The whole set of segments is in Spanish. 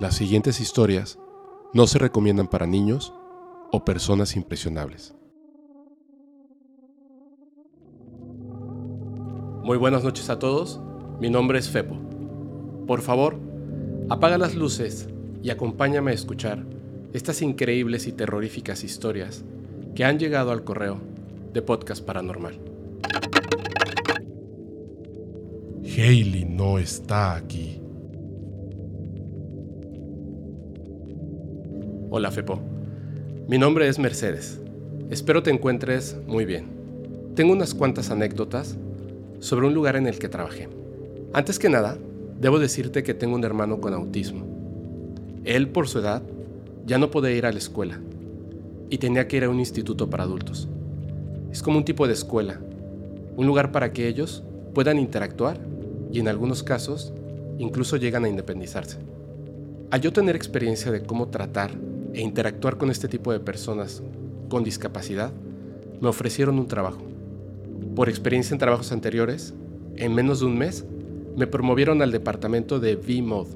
Las siguientes historias no se recomiendan para niños o personas impresionables. Muy buenas noches a todos, mi nombre es Fepo. Por favor, apaga las luces y acompáñame a escuchar estas increíbles y terroríficas historias que han llegado al correo de Podcast Paranormal. Hailey no está aquí. Hola Fepo, mi nombre es Mercedes. Espero te encuentres muy bien. Tengo unas cuantas anécdotas sobre un lugar en el que trabajé. Antes que nada, debo decirte que tengo un hermano con autismo. Él, por su edad, ya no podía ir a la escuela y tenía que ir a un instituto para adultos. Es como un tipo de escuela, un lugar para que ellos puedan interactuar y en algunos casos incluso llegan a independizarse. Al tener experiencia de cómo tratar e interactuar con este tipo de personas con discapacidad, me ofrecieron un trabajo. Por experiencia en trabajos anteriores, en menos de un mes, me promovieron al departamento de VMOD,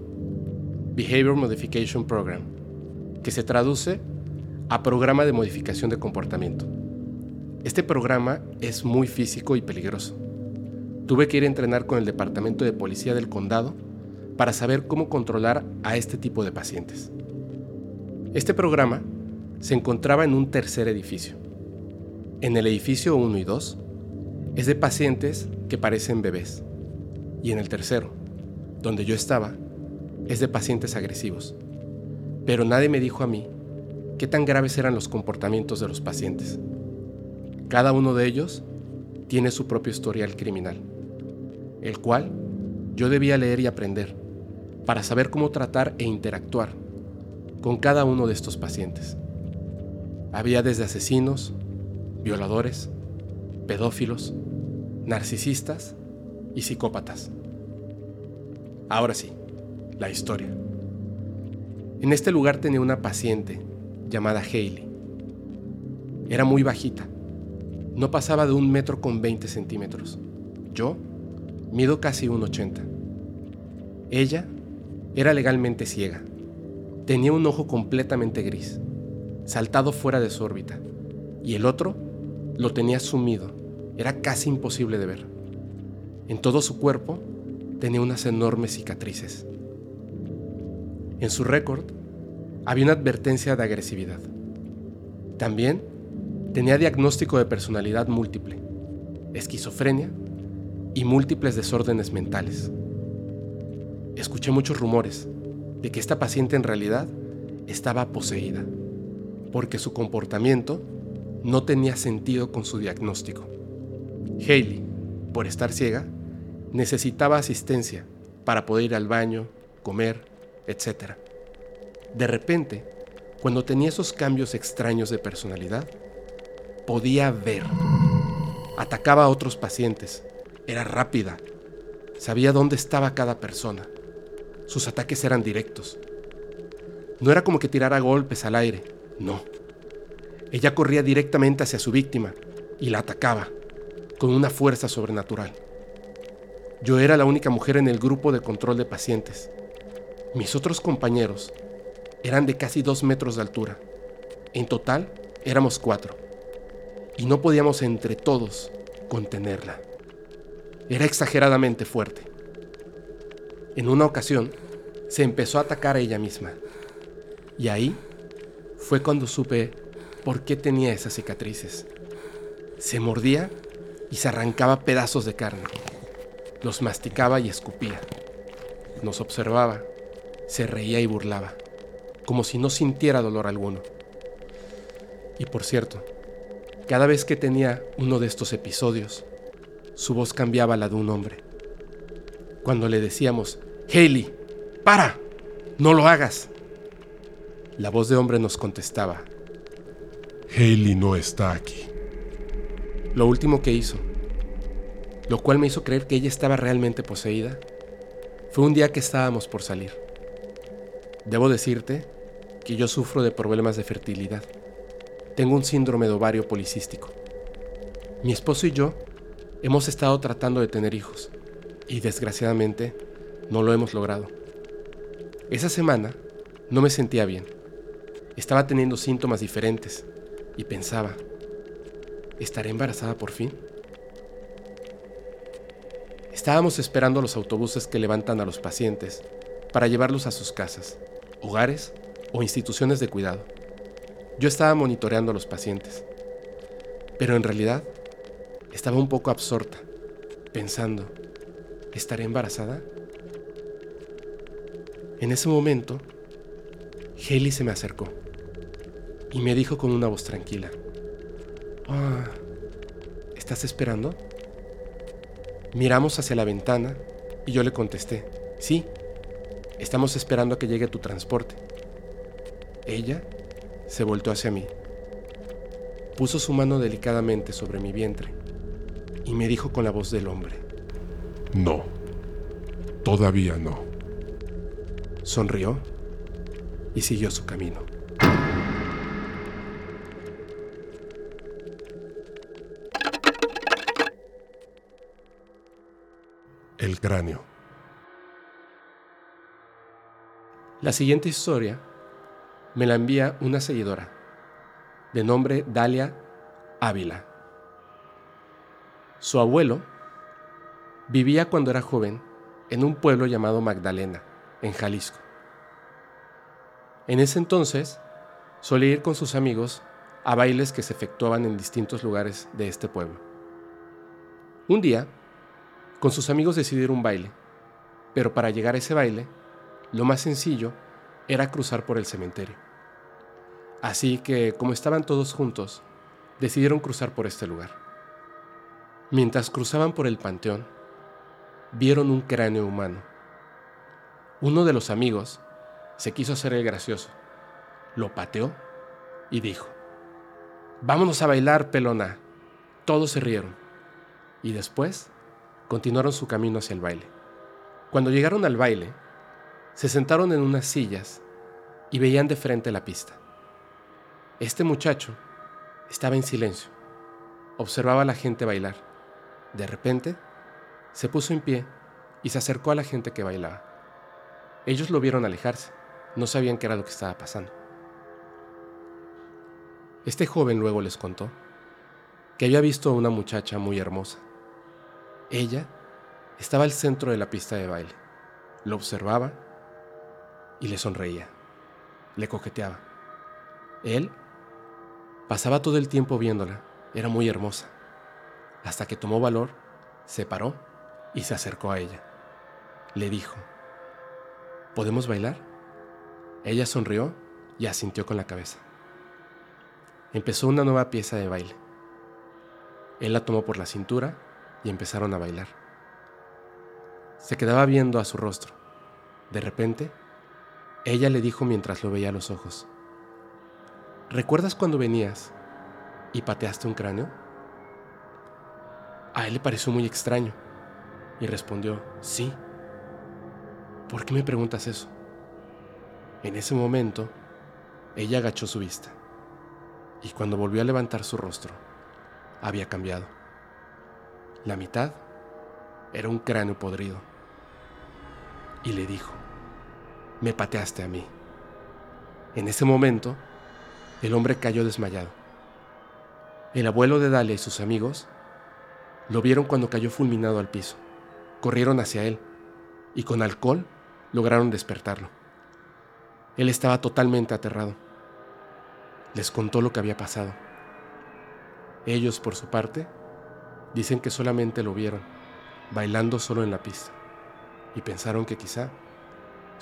Behavior Modification Program, que se traduce a Programa de Modificación de Comportamiento. Este programa es muy físico y peligroso. Tuve que ir a entrenar con el Departamento de Policía del Condado para saber cómo controlar a este tipo de pacientes. Este programa se encontraba en un tercer edificio. En el edificio 1 y 2 es de pacientes que parecen bebés. Y en el tercero, donde yo estaba, es de pacientes agresivos. Pero nadie me dijo a mí qué tan graves eran los comportamientos de los pacientes. Cada uno de ellos tiene su propio historial criminal, el cual yo debía leer y aprender para saber cómo tratar e interactuar con cada uno de estos pacientes. Había desde asesinos, violadores, pedófilos, narcisistas y psicópatas. Ahora sí, la historia. En este lugar tenía una paciente llamada Hailey. Era muy bajita. No pasaba de un metro con 20 centímetros. Yo mido casi un 80. Ella era legalmente ciega Tenía un ojo completamente gris, saltado fuera de su órbita, y el otro lo tenía sumido. Era casi imposible de ver. En todo su cuerpo tenía unas enormes cicatrices. En su récord había una advertencia de agresividad. También tenía diagnóstico de personalidad múltiple, esquizofrenia y múltiples desórdenes mentales. Escuché muchos rumores, de que esta paciente en realidad estaba poseída, porque su comportamiento no tenía sentido con su diagnóstico. Haley, por estar ciega, necesitaba asistencia para poder ir al baño, comer, etc. De repente, cuando tenía esos cambios extraños de personalidad, podía ver. Atacaba a otros pacientes. Era rápida. Sabía dónde estaba cada persona. Sus ataques eran directos. No era como que tirara golpes al aire, no. Ella corría directamente hacia su víctima y la atacaba con una fuerza sobrenatural. Yo era la única mujer en el grupo de control de pacientes. Mis otros compañeros eran de casi dos metros de altura. En total éramos cuatro. Y no podíamos entre todos contenerla. Era exageradamente fuerte. En una ocasión, se empezó a atacar a ella misma. Y ahí fue cuando supe por qué tenía esas cicatrices. Se mordía y se arrancaba pedazos de carne. Los masticaba y escupía. Nos observaba, se reía y burlaba, como si no sintiera dolor alguno. Y por cierto, cada vez que tenía uno de estos episodios, su voz cambiaba a la de un hombre. Cuando le decíamos, Haley, para, no lo hagas. La voz de hombre nos contestaba, Haley no está aquí. Lo último que hizo, lo cual me hizo creer que ella estaba realmente poseída, fue un día que estábamos por salir. Debo decirte que yo sufro de problemas de fertilidad. Tengo un síndrome de ovario policístico. Mi esposo y yo hemos estado tratando de tener hijos y desgraciadamente no lo hemos logrado. Esa semana No me sentía bien. Estaba teniendo síntomas diferentes y pensaba, ¿estaré embarazada por fin? Estábamos esperando los autobuses que levantan a los pacientes para llevarlos a sus casas, hogares o instituciones de cuidado. Yo estaba monitoreando a los pacientes, pero en realidad estaba un poco absorta, pensando, ¿estaré embarazada? En ese momento, Haley se me acercó y me dijo con una voz tranquila, ah, ¿estás esperando? Miramos hacia la ventana y yo le contesté, sí, estamos esperando a que llegue tu transporte. Ella se volteó hacia mí, puso su mano delicadamente sobre mi vientre y me dijo con la voz del hombre, no, todavía no. Sonrió y siguió su camino. El cráneo. La siguiente historia me la envía una seguidora, de nombre Dalia Ávila. Su abuelo vivía cuando era joven en un pueblo llamado Magdalena, en Jalisco. En ese entonces, solía ir con sus amigos a bailes que se efectuaban en distintos lugares de este pueblo. Un día, con sus amigos decidieron un baile, pero para llegar a ese baile, lo más sencillo era cruzar por el cementerio. Así que, como estaban todos juntos, decidieron cruzar por este lugar. Mientras cruzaban por el panteón, vieron un cráneo humano. Uno de los amigos se quiso hacer el gracioso, lo pateó y dijo, Vámonos a bailar, pelona. Todos se rieron y después continuaron su camino hacia el baile. Cuando llegaron al baile, se sentaron en unas sillas y veían de frente la pista. Este muchacho estaba en silencio, observaba a la gente bailar. De repente, se puso en pie y se acercó a la gente que bailaba. Ellos lo vieron alejarse, no sabían qué era lo que estaba pasando. Este joven luego les contó que había visto a una muchacha muy hermosa. Ella estaba al centro de la pista de baile. Lo observaba y le sonreía, le coqueteaba. Él pasaba todo el tiempo viéndola, era muy hermosa, hasta que tomó valor, se paró y se acercó a ella. Le dijo, ¿podemos bailar? Ella sonrió y asintió con la cabeza. Empezó una nueva pieza de baile. Él la tomó por la cintura y empezaron a bailar. Se quedaba viendo a su rostro. De repente, ella le dijo mientras lo veía a los ojos, ¿recuerdas cuando venías y pateaste un cráneo? A él le pareció muy extraño y respondió, sí. ¿Por qué me preguntas eso? En ese momento, ella agachó su vista y cuando volvió a levantar su rostro, había cambiado. La mitad era un cráneo podrido. Y le dijo, me pateaste a mí. En ese momento, el hombre cayó desmayado. El abuelo de Dalia y sus amigos lo vieron cuando cayó fulminado al piso. Corrieron hacia él y con alcohol lograron despertarlo. Él estaba totalmente aterrado. Les contó lo que había pasado. Ellos, por su parte, dicen que solamente lo vieron, bailando solo en la pista, y pensaron que quizá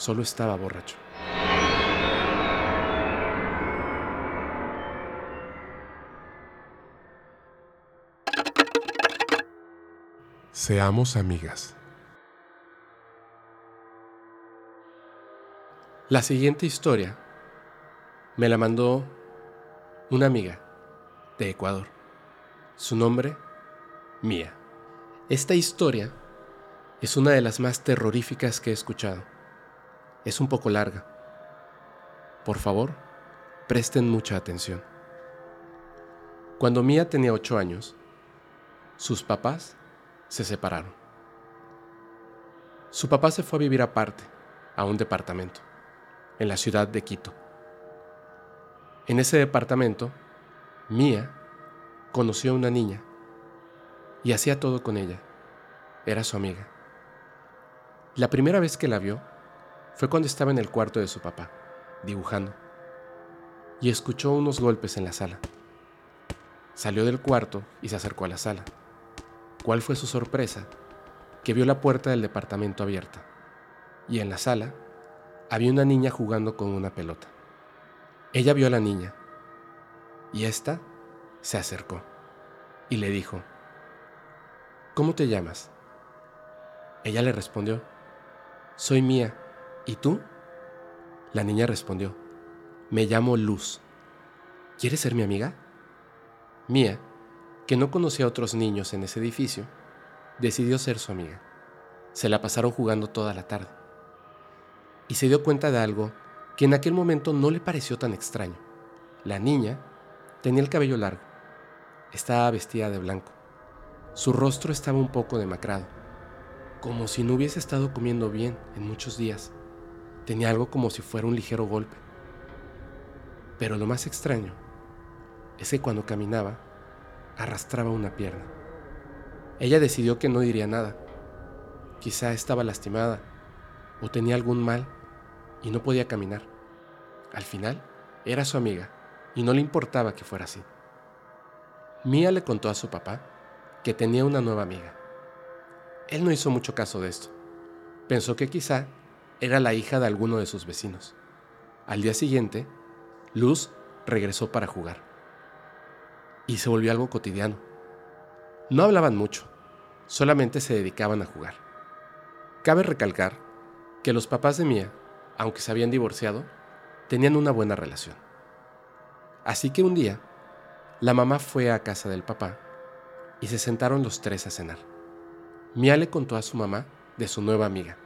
Solo estaba borracho. Seamos amigas. La siguiente historia me la mandó una amiga de Ecuador. Su nombre, Mía. Esta historia es una de las más terroríficas que he escuchado es un poco larga. Por favor, presten mucha atención. Cuando Mía tenía ocho años, sus papás se separaron. Su papá se fue a vivir aparte, a un departamento, en la ciudad de Quito. En ese departamento, Mía conoció a una niña y hacía todo con ella. Era su amiga. La primera vez que la vio fue cuando estaba en el cuarto de su papá, dibujando, y escuchó unos golpes en la sala. Salió del cuarto y se acercó a la sala. ¿Cuál fue su sorpresa? Que vio la puerta del departamento abierta, y en la sala había una niña jugando con una pelota. Ella vio a la niña, y ésta se acercó y le dijo, ¿Cómo te llamas? Ella le respondió, Soy Mía. ¿Y tú? La niña respondió, Me llamo Luz. ¿Quieres ser mi amiga? Mía, que no conocía a otros niños en ese edificio, decidió ser su amiga. Se la pasaron jugando toda la tarde. Y se dio cuenta de algo que en aquel momento no le pareció tan extraño. La niña tenía el cabello largo, estaba vestida de blanco su rostro estaba un poco demacrado, como si no hubiese estado comiendo bien en muchos días. Tenía algo como si fuera un ligero golpe. Pero lo más extraño es que cuando caminaba, arrastraba una pierna. Ella decidió que no diría nada. Quizá estaba lastimada o tenía algún mal y no podía caminar. Al final, era su amiga y no le importaba que fuera así. Mía le contó a su papá que tenía una nueva amiga. Él no hizo mucho caso de esto. Pensó que quizá era la hija de alguno de sus vecinos. Al día siguiente, Luz regresó para jugar. Y se volvió algo cotidiano. No hablaban mucho, solamente se dedicaban a jugar. Cabe recalcar que los papás de Mía, aunque se habían divorciado, tenían una buena relación. Así que un día, la mamá fue a casa del papá y se sentaron los tres a cenar. Mia le contó a su mamá de su nueva amiga.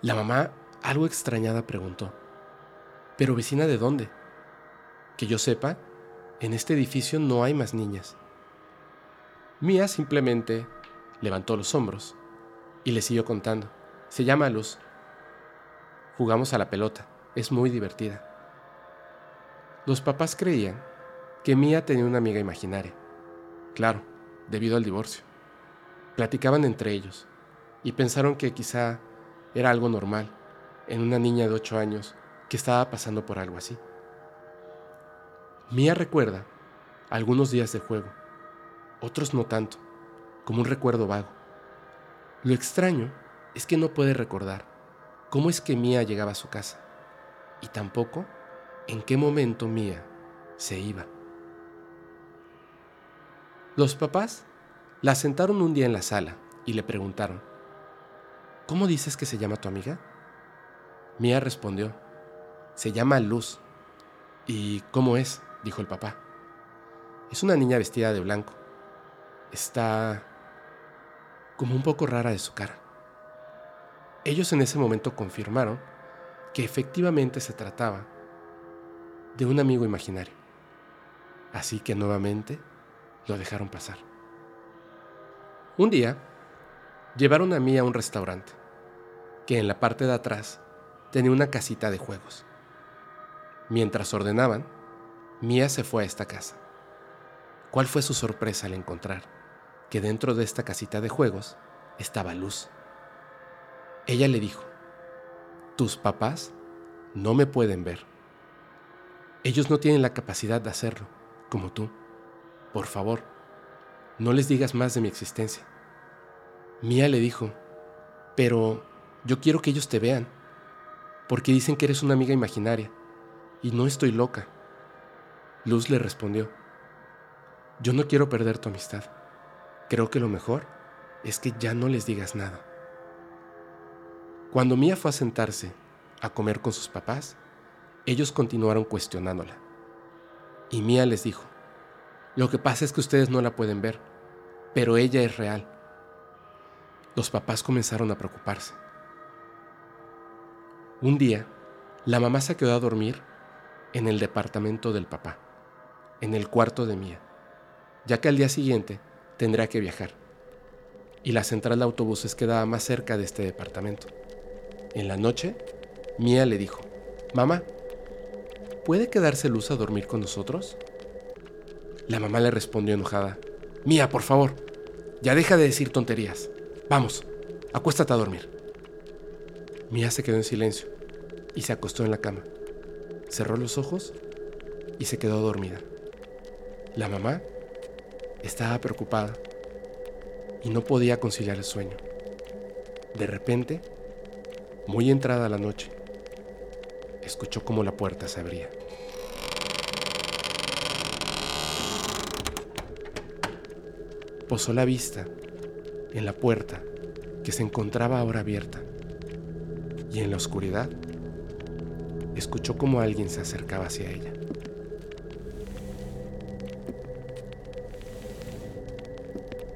La mamá, algo extrañada, preguntó, ¿pero vecina de dónde? Que yo sepa, en este edificio no hay más niñas. Mia simplemente levantó los hombros y le siguió contando. Se llama Luz. Jugamos a la pelota. Es muy divertida. Los papás creían que Mia tenía una amiga imaginaria Claro, debido al divorcio. Platicaban entre ellos y pensaron que quizá era algo normal en una niña de 8 años que estaba pasando por algo así. Mía recuerda algunos días de juego, otros no tanto, como un recuerdo vago. Lo extraño es que no puede recordar cómo es que Mía llegaba a su casa y tampoco en qué momento Mía se iba. Los papás la sentaron un día en la sala y le preguntaron, ¿Cómo dices que se llama tu amiga? Mía respondió, se llama Luz. ¿Y cómo es? dijo el papá. Es una niña vestida de blanco. Está como un poco rara de su cara. Ellos en ese momento confirmaron que efectivamente se trataba de un amigo imaginario. Así que nuevamente lo dejaron pasar. Un día, llevaron a mí a un restaurante, que en la parte de atrás tenía una casita de juegos. Mientras ordenaban, Mía se fue a esta casa. ¿Cuál fue su sorpresa al encontrar que dentro de esta casita de juegos estaba Luz? Ella le dijo, tus papás no me pueden ver. Ellos no tienen la capacidad de hacerlo, como tú. Por favor, no les digas más de mi existencia. Mía le dijo, pero yo quiero que ellos te vean, porque dicen que eres una amiga imaginaria, y no estoy loca. Luz le respondió, yo no quiero perder tu amistad. Creo que lo mejor es que ya no les digas nada. Cuando Mía fue a sentarse a comer con sus papás, ellos continuaron cuestionándola. Y Mía les dijo, lo que pasa es que ustedes no la pueden ver, pero ella es real. Los papás comenzaron a preocuparse. Un día, la mamá se quedó a dormir en el departamento del papá, en el cuarto de Mía, ya que al día siguiente tendrá que viajar. Y la central de autobuses quedaba más cerca de este departamento. En la noche, Mía le dijo, Mamá, ¿puede quedarse Luz a dormir con nosotros? La mamá le respondió enojada. Mía, por favor, ya deja de decir tonterías. Vamos, acuéstate a dormir. Mía se quedó en silencio y se acostó en la cama. Cerró los ojos y se quedó dormida. La mamá estaba preocupada y no podía conciliar el sueño. De repente, muy entrada la noche, escuchó como la puerta se abría. Posó la vista en la puerta que se encontraba ahora abierta y en la oscuridad escuchó como alguien se acercaba hacia ella.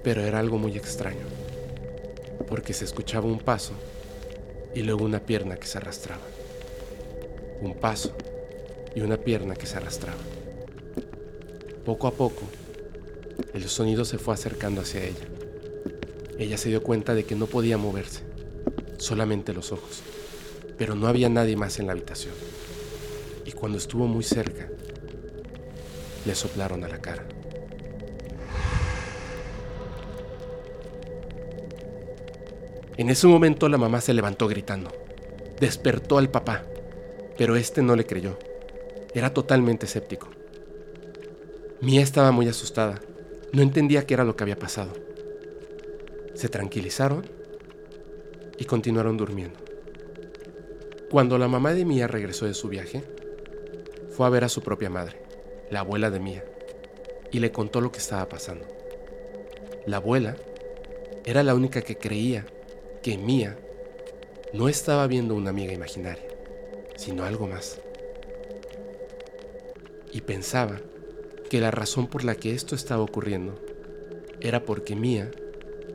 Pero era algo muy extraño, porque se escuchaba un paso y luego una pierna que se arrastraba. Un paso y una pierna que se arrastraba. Poco a poco, el sonido se fue acercando hacia ella. Ella se dio cuenta de que no podía moverse, solamente los ojos, pero no había nadie más en la habitación. Y cuando estuvo muy cerca, le soplaron a la cara. En ese momento la mamá se levantó gritando. Despertó al papá, pero este no le creyó. Era totalmente escéptico. Mía estaba muy asustada. No entendía qué era lo que había pasado. Se tranquilizaron y continuaron durmiendo. Cuando la mamá de Mía regresó de su viaje, fue a ver a su propia madre, la abuela de Mía, y le contó lo que estaba pasando. La abuela era la única que creía que Mía no estaba viendo una amiga imaginaria, sino algo más. Y pensaba que la razón por la que esto estaba ocurriendo era porque Mía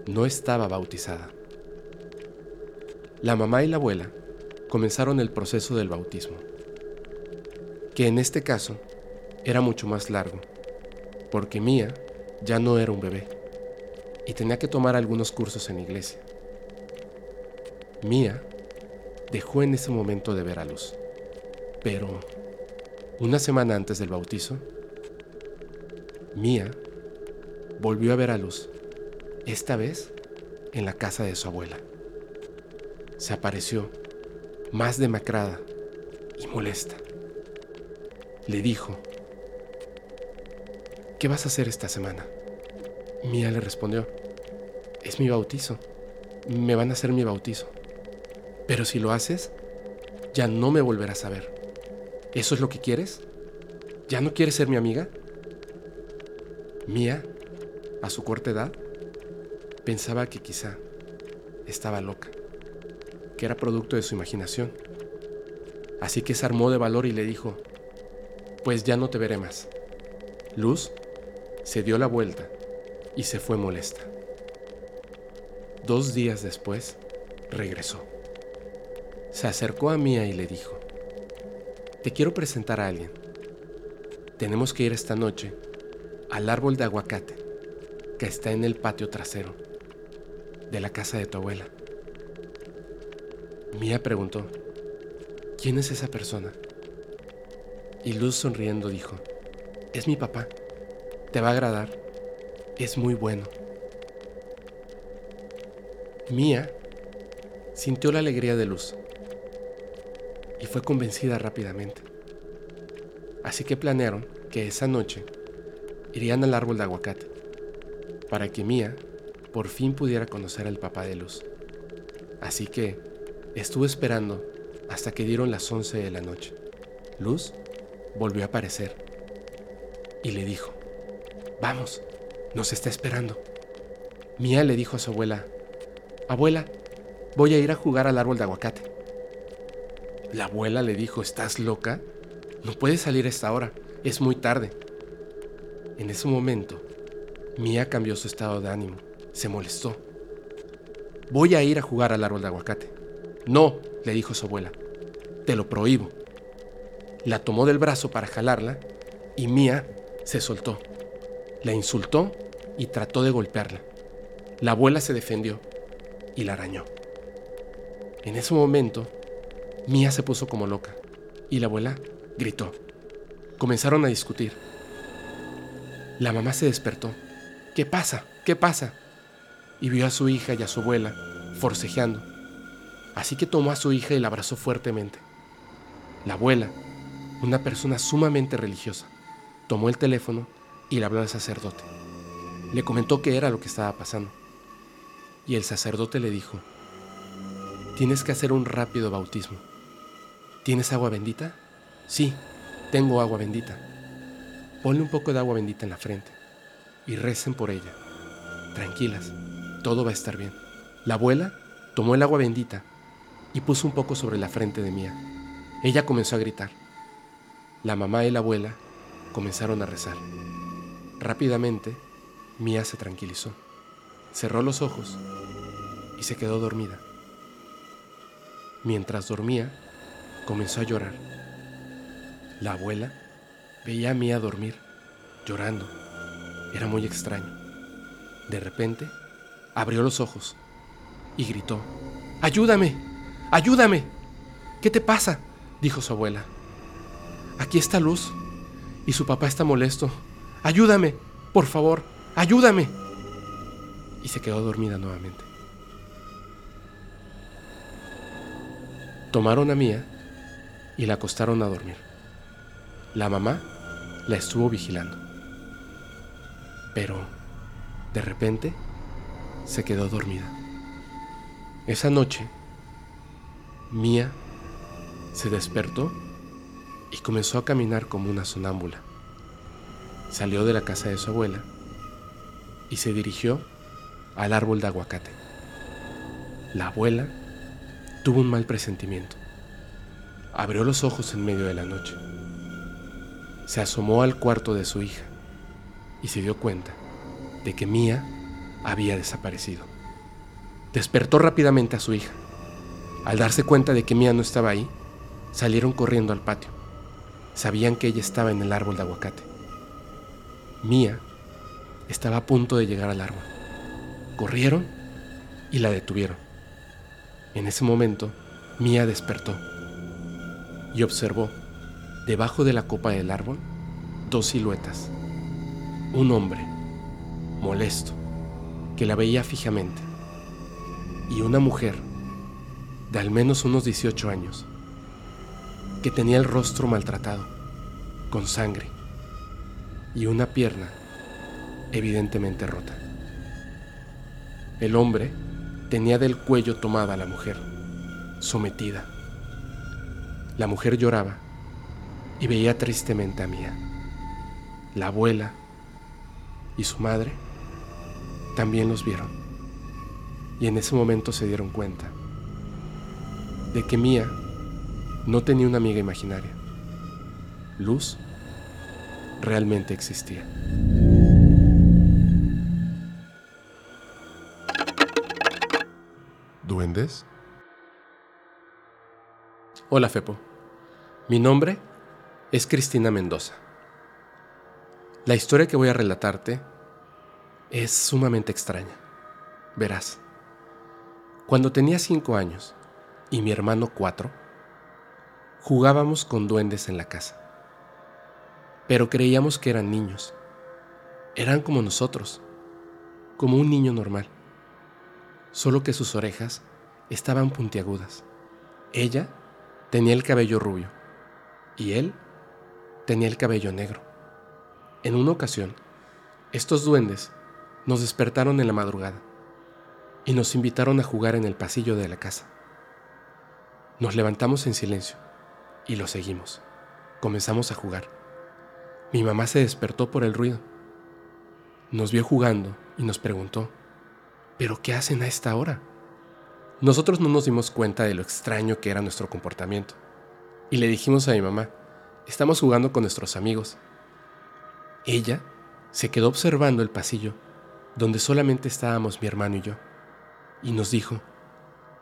no estaba bautizada. La mamá y la abuela comenzaron el proceso del bautismo, que en este caso era mucho más largo, porque Mía ya no era un bebé y tenía que tomar algunos cursos en iglesia. Mía dejó en ese momento de ver a Luz. Pero una semana antes del bautizo, Mía volvió a ver a Luz, esta vez en la casa de su abuela. Se apareció más demacrada y molesta. Le dijo, ¿qué vas a hacer esta semana? Mía le respondió, es mi bautizo, me van a hacer mi bautizo. Pero si lo haces, ya no me volverás a ver. ¿Eso es lo que quieres? ¿Ya no quieres ser mi amiga? Mía, a su corta edad, pensaba que quizá estaba loca, que era producto de su imaginación. Así que se armó de valor y le dijo, pues ya no te veré más. Luz se dio la vuelta y se fue molesta. Dos días después, regresó se acercó a Mía y le dijo, te quiero presentar a alguien. Tenemos que ir esta noche al árbol de aguacate que está en el patio trasero de la casa de tu abuela. Mía preguntó, ¿quién es esa persona? Y Luz sonriendo dijo, es mi papá, te va a agradar, es muy bueno. Mía sintió la alegría de Luz fue convencida rápidamente. Así que planearon que esa noche irían al árbol de aguacate para que Mía por fin pudiera conocer al papá de Luz. Así que estuvo esperando hasta que dieron las 11 de la noche. Luz volvió a aparecer y le dijo, vamos, nos está esperando. Mía le dijo a su abuela, abuela, voy a ir a jugar al árbol de aguacate. La abuela le dijo, ¿estás loca? No puedes salir a esta hora, es muy tarde. En ese momento, Mía cambió su estado de ánimo, se molestó. Voy a ir a jugar al árbol de aguacate. No, le dijo su abuela, te lo prohíbo. La tomó del brazo para jalarla y Mía se soltó. La insultó y trató de golpearla. La abuela se defendió y la arañó. En ese momento, Mía se puso como loca. y la abuela gritó. Comenzaron a discutir. La mamá se despertó. ¿Qué pasa? ¿Qué pasa? Y vio a su hija y a su abuela forcejeando. Así que tomó a su hija y la abrazó fuertemente. La abuela, una persona sumamente religiosa, tomó el teléfono y le habló al sacerdote. Le comentó qué era lo que estaba pasando. Y el sacerdote le dijo, tienes que hacer un rápido bautismo. ¿Tienes agua bendita? Sí, tengo agua bendita. Ponle un poco de agua bendita en la frente y recen por ella. Tranquilas, todo va a estar bien. La abuela tomó el agua bendita y puso un poco sobre la frente de Mía. Ella comenzó a gritar. La mamá y la abuela comenzaron a rezar. Rápidamente, Mía se tranquilizó, cerró los ojos y se quedó dormida. Mientras dormía, comenzó a llorar. La abuela veía a Mía dormir, llorando. Era muy extraño. De repente, abrió los ojos y gritó, ¡Ayúdame! ¡Ayúdame! ¿Qué te pasa? dijo su abuela. Aquí está Luz y su papá está molesto. Ayúdame, por favor, ayúdame. Y se quedó dormida nuevamente. Tomaron a Mía y la acostaron a dormir. La mamá la estuvo vigilando. Pero, de repente, se quedó dormida. Esa noche, Mía se despertó y comenzó a caminar como una sonámbula. Salió de la casa de su abuela y se dirigió al árbol de aguacate. La abuela tuvo un mal presentimiento. Abrió los ojos en medio de la noche. Se asomó al cuarto de su hija y se dio cuenta de que Mía había desaparecido. Despertó rápidamente a su hija. Al darse cuenta de que Mía no estaba ahí, salieron corriendo al patio. Sabían que ella estaba en el árbol de aguacate. Mía estaba a punto de llegar al árbol. Corrieron y la detuvieron. En ese momento, Mía despertó y observó, debajo de la copa del árbol, dos siluetas. Un hombre, molesto, que la veía fijamente, y una mujer, de al menos unos 18 años, que tenía el rostro maltratado, con sangre, y una pierna evidentemente rota. El hombre tenía del cuello tomada a la mujer, sometida. La mujer lloraba y veía tristemente a Mía. La abuela y su madre también los vieron. Y en ese momento se dieron cuenta de que Mía no tenía una amiga imaginaria. Luz realmente existía. ¿Duendes? Hola Fepo, mi nombre es Cristina Mendoza. La historia que voy a relatarte es sumamente extraña. Verás, cuando tenía cinco años y mi hermano cuatro, jugábamos con duendes en la casa. Pero creíamos que eran niños. Eran como nosotros, como un niño normal. Solo que sus orejas estaban puntiagudas. Ella tenía el cabello rubio y él tenía el cabello negro. En una ocasión, estos duendes nos despertaron en la madrugada y nos invitaron a jugar en el pasillo de la casa. Nos levantamos en silencio y lo seguimos. Comenzamos a jugar. Mi mamá se despertó por el ruido. Nos vio jugando y nos preguntó, ¿pero qué hacen a esta hora? Nosotros no nos dimos cuenta de lo extraño que era nuestro comportamiento. Y le dijimos a mi mamá, estamos jugando con nuestros amigos. Ella se quedó observando el pasillo, donde solamente estábamos mi hermano y yo, y nos dijo,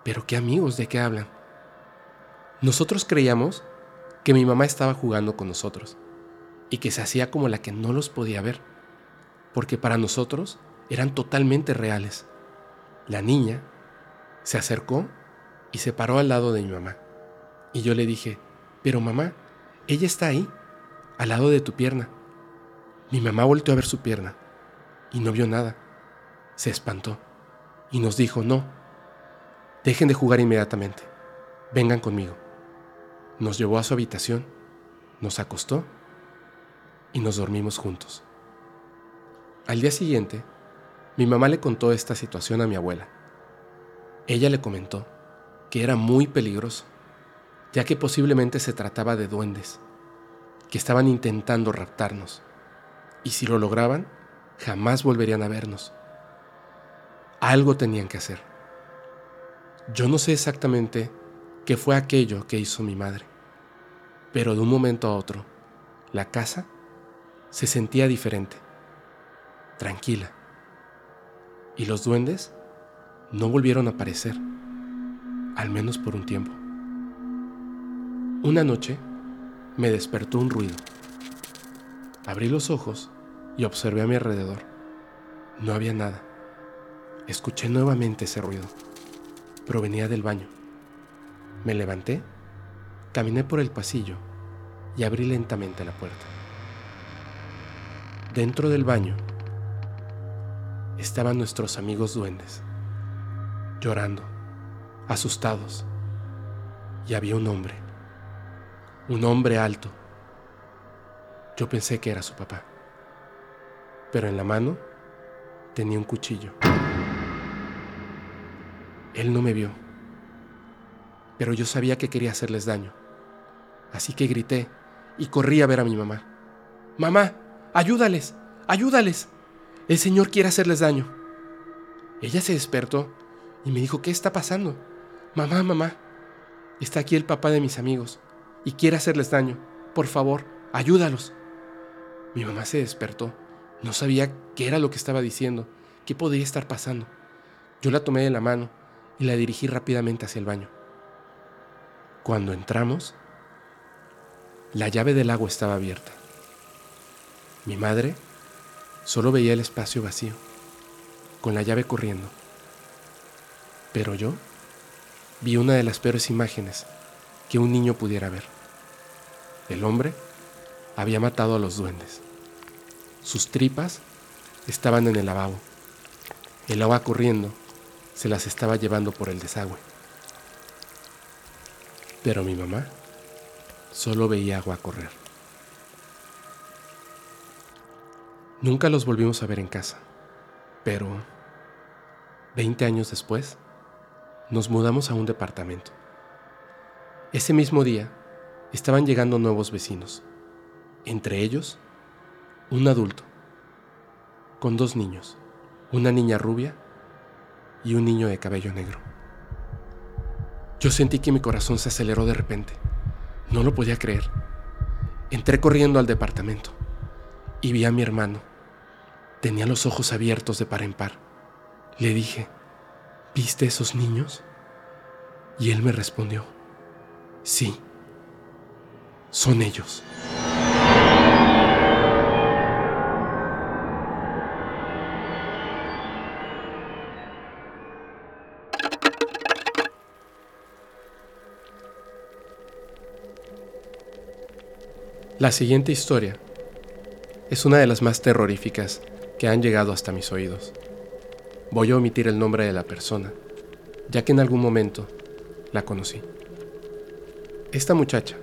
¿pero qué amigos de qué hablan? Nosotros creíamos que mi mamá estaba jugando con nosotros y que se hacía como la que no los podía ver, porque para nosotros eran totalmente reales. La niña se acercó y se paró al lado de mi mamá. Y yo le dije, Pero mamá, ella está ahí, al lado de tu pierna. Mi mamá volteó a ver su pierna y no vio nada. Se espantó y nos dijo, no, dejen de jugar inmediatamente, vengan conmigo. Nos llevó a su habitación, nos acostó y nos dormimos juntos. Al día siguiente, mi mamá le contó esta situación a mi abuela. Ella le comentó que era muy peligroso, ya que posiblemente se trataba de duendes, que estaban intentando raptarnos, y si lo lograban, jamás volverían a vernos. Algo tenían que hacer. Yo no sé exactamente qué fue aquello que hizo mi madre, pero de un momento a otro, la casa se sentía diferente, tranquila, y los duendes no volvieron a aparecer, al menos por un tiempo. Una noche me despertó un ruido. Abrí los ojos y observé a mi alrededor. No había nada. Escuché nuevamente ese ruido. Provenía del baño. Me levanté, caminé por el pasillo y abrí lentamente la puerta. Dentro del baño estaban nuestros amigos duendes, llorando, asustados, y había un hombre, un hombre alto. Yo pensé que era su papá, pero en la mano tenía un cuchillo. Él no me vio, pero yo sabía que quería hacerles daño, así que grité y corrí a ver a mi mamá. Mamá, ayúdales, ayúdales. El Señor quiere hacerles daño. Ella se despertó y me dijo, ¿qué está pasando? Mamá, mamá, está aquí el papá de mis amigos y quiere hacerles daño. Por favor, ayúdalos. Mi mamá se despertó. No sabía qué era lo que estaba diciendo, qué podría estar pasando. Yo la tomé de la mano y la dirigí rápidamente hacia el baño. Cuando entramos, la llave del agua estaba abierta. Mi madre Solo veía el espacio vacío, con la llave corriendo. Pero yo vi una de las peores imágenes que un niño pudiera ver. El hombre había matado a los duendes. Sus tripas estaban en el lavabo. El agua corriendo se las estaba llevando por el desagüe. Pero mi mamá solo veía agua correr. Nunca los volvimos a ver en casa, pero 20 años después nos mudamos a un departamento. Ese mismo día estaban llegando nuevos vecinos, entre ellos un adulto, con dos niños, una niña rubia y un niño de cabello negro. Yo sentí que mi corazón se aceleró de repente. No lo podía creer. Entré corriendo al departamento y vi a mi hermano Tenía los ojos abiertos de par en par. Le dije, ¿viste esos niños? Y él me respondió, sí, son ellos. La siguiente historia es una de las más terroríficas que han llegado hasta mis oídos. Voy a omitir el nombre de la persona, ya que en algún momento la conocí. Esta muchacha,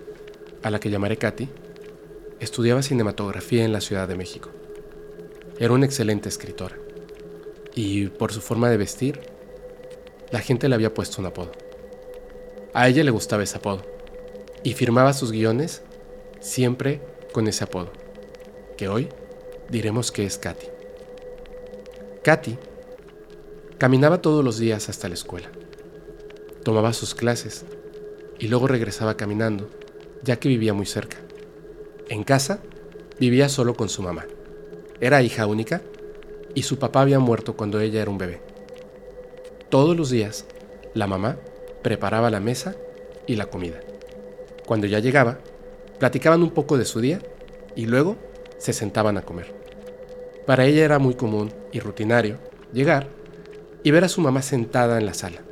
a la que llamaré Katy, estudiaba cinematografía en la Ciudad de México. Era una excelente escritora y por su forma de vestir, la gente le había puesto un apodo. A ella le gustaba ese apodo y firmaba sus guiones siempre con ese apodo, que hoy diremos que es Katy. Katy caminaba todos los días hasta la escuela. Tomaba sus clases y luego regresaba caminando, ya que vivía muy cerca. En casa vivía solo con su mamá. Era hija única y su papá había muerto cuando ella era un bebé. Todos los días, la mamá preparaba la mesa y la comida. Cuando ya llegaba, platicaban un poco de su día y luego se sentaban a comer. Para ella era muy común y rutinario llegar y ver a su mamá sentada en la sala.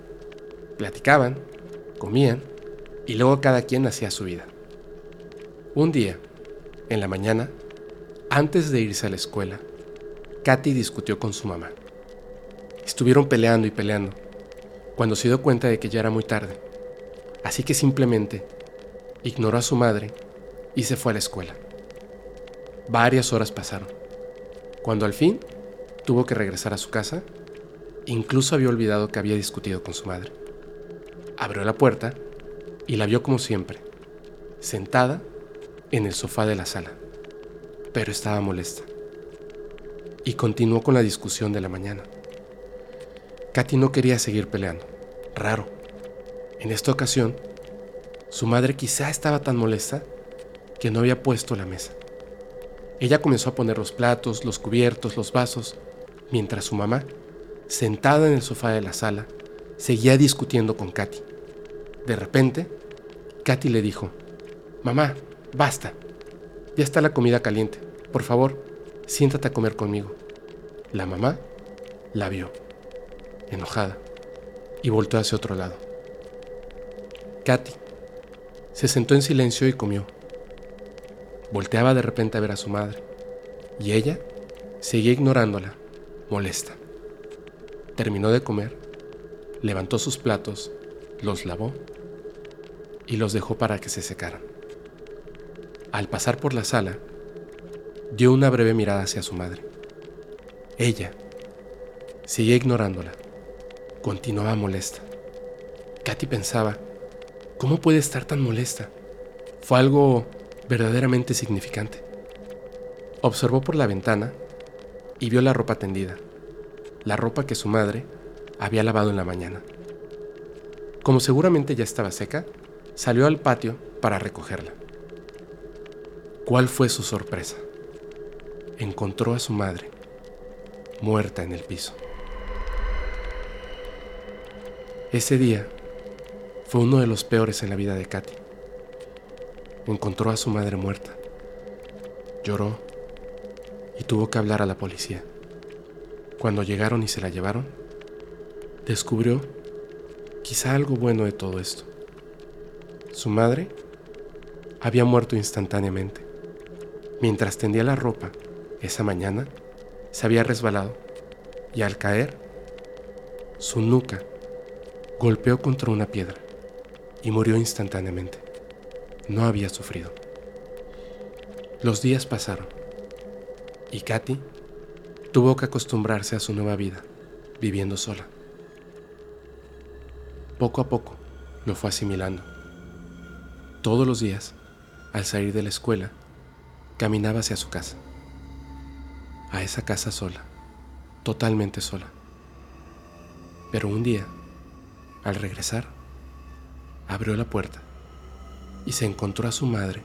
Platicaban, comían y luego cada quien hacía su vida. Un día, en la mañana, antes de irse a la escuela, Katy discutió con su mamá. Estuvieron peleando y peleando, cuando se dio cuenta de que ya era muy tarde. Así que simplemente ignoró a su madre y se fue a la escuela. Varias horas pasaron. Cuando al fin tuvo que regresar a su casa, incluso había olvidado que había discutido con su madre. Abrió la puerta y la vio como siempre, sentada en el sofá de la sala, pero estaba molesta. Y continuó con la discusión de la mañana. Katy no quería seguir peleando. Raro. En esta ocasión, su madre quizá estaba tan molesta que no había puesto la mesa. Ella comenzó a poner los platos, los cubiertos, los vasos, mientras su mamá, sentada en el sofá de la sala, seguía discutiendo con Katy. De repente, Katy le dijo, Mamá, basta. Ya está la comida caliente. Por favor, siéntate a comer conmigo. La mamá la vio, enojada, y volteó hacia otro lado. Katy se sentó en silencio y comió. Volteaba de repente a ver a su madre, y ella seguía ignorándola, molesta. Terminó de comer, levantó sus platos, los lavó y los dejó para que se secaran. Al pasar por la sala, dio una breve mirada hacia su madre. Ella seguía ignorándola. Continuaba molesta. Katy pensaba, ¿cómo puede estar tan molesta? Fue algo verdaderamente significante. Observó por la ventana y vio la ropa tendida, la ropa que su madre había lavado en la mañana. Como seguramente ya estaba seca, salió al patio para recogerla. ¿Cuál fue su sorpresa? Encontró a su madre, muerta en el piso. Ese día fue uno de los peores en la vida de Katy. Encontró a su madre muerta. Lloró y tuvo que hablar a la policía. Cuando llegaron y se la llevaron, descubrió quizá algo bueno de todo esto. Su madre había muerto instantáneamente. Mientras tendía la ropa, esa mañana, se había resbalado y al caer, su nuca golpeó contra una piedra y murió instantáneamente. No había sufrido. Los días pasaron y Katy tuvo que acostumbrarse a su nueva vida, viviendo sola. Poco a poco lo fue asimilando todos los días, al salir de la escuela, caminaba hacia su casa. A esa casa sola, totalmente sola. Pero un día, al regresar, abrió la puerta y se encontró a su madre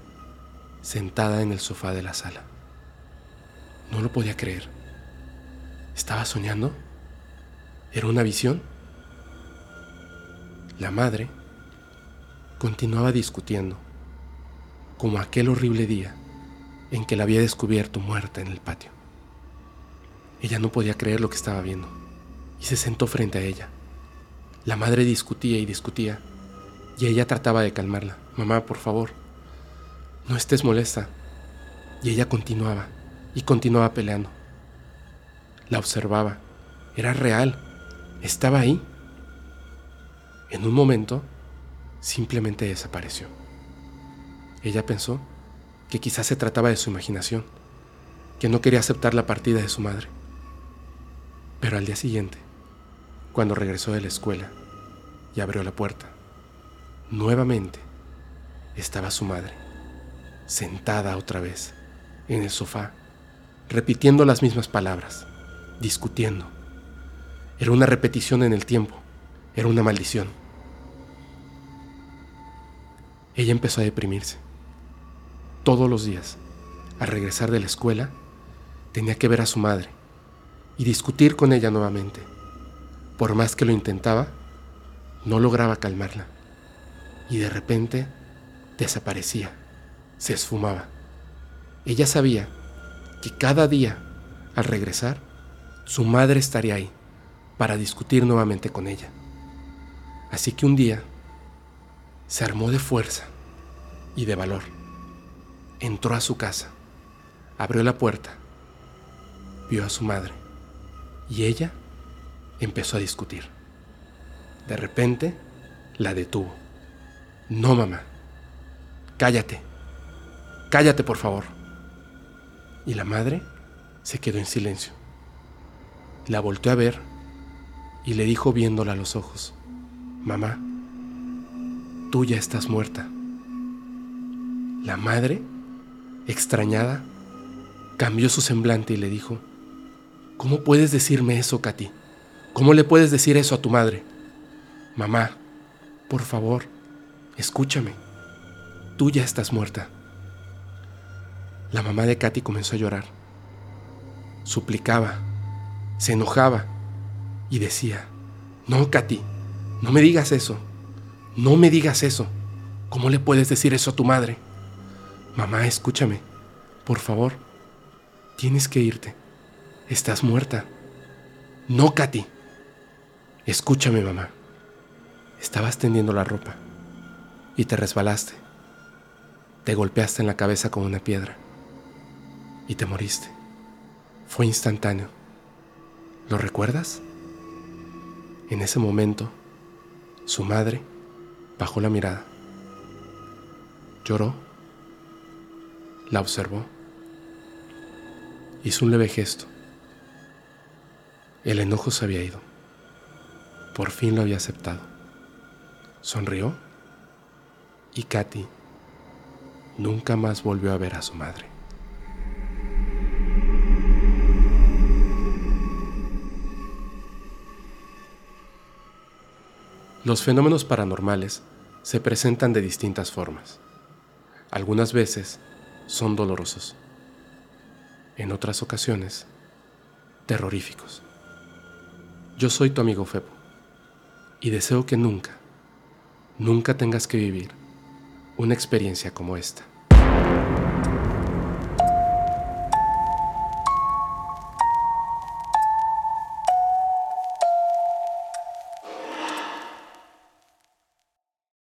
sentada en el sofá de la sala. No lo podía creer. ¿Estaba soñando? ¿Era una visión? La madre continuaba discutiendo, como aquel horrible día en que la había descubierto muerta en el patio. Ella no podía creer lo que estaba viendo y se sentó frente a ella. La madre discutía y discutía y ella trataba de calmarla. Mamá, por favor, no estés molesta. Y ella continuaba y continuaba peleando. La observaba. Era real. Estaba ahí. En un momento, simplemente desapareció. Ella pensó que quizás se trataba de su imaginación, que no quería aceptar la partida de su madre. Pero al día siguiente, cuando regresó de la escuela y abrió la puerta, nuevamente estaba su madre, sentada otra vez en el sofá, repitiendo las mismas palabras, discutiendo. Era una repetición en el tiempo, era una maldición. Ella empezó a deprimirse. Todos los días, al regresar de la escuela, tenía que ver a su madre y discutir con ella nuevamente. Por más que lo intentaba, no lograba calmarla. Y de repente desaparecía, se esfumaba. Ella sabía que cada día, al regresar, su madre estaría ahí para discutir nuevamente con ella. Así que un día se armó de fuerza y de valor. entró a su casa, abrió la puerta, vio a su madre y ella empezó a discutir. De repente la detuvo. No, mamá. Cállate. Cállate, por favor. Y la madre se quedó en silencio. La volteó a ver y le dijo viéndola a los ojos, Mamá, tú ya estás muerta. La madre, extrañada, cambió su semblante y le dijo, ¿Cómo puedes decirme eso, Katy? ¿Cómo le puedes decir eso a tu madre? Mamá, por favor, escúchame. Tú ya estás muerta. La mamá de Katy comenzó a llorar. Suplicaba, se enojaba y decía, no, Katy, no me digas eso. No me digas eso. ¿Cómo le puedes decir eso a tu madre? Mamá, escúchame. Por favor, tienes que irte. Estás muerta. No, Katy. Escúchame, mamá. Estabas tendiendo la ropa y te resbalaste. Te golpeaste en la cabeza con una piedra y te moriste. Fue instantáneo. ¿Lo recuerdas? En ese momento, su madre bajó la mirada, lloró, la observó, hizo un leve gesto. El enojo se había ido. Por fin lo había aceptado. Sonrió y Katy nunca más volvió a ver a su madre. Los fenómenos paranormales se presentan de distintas formas. Algunas veces son dolorosos. En otras ocasiones, terroríficos. Yo soy tu amigo Febo y deseo que nunca, nunca tengas que vivir una experiencia como esta.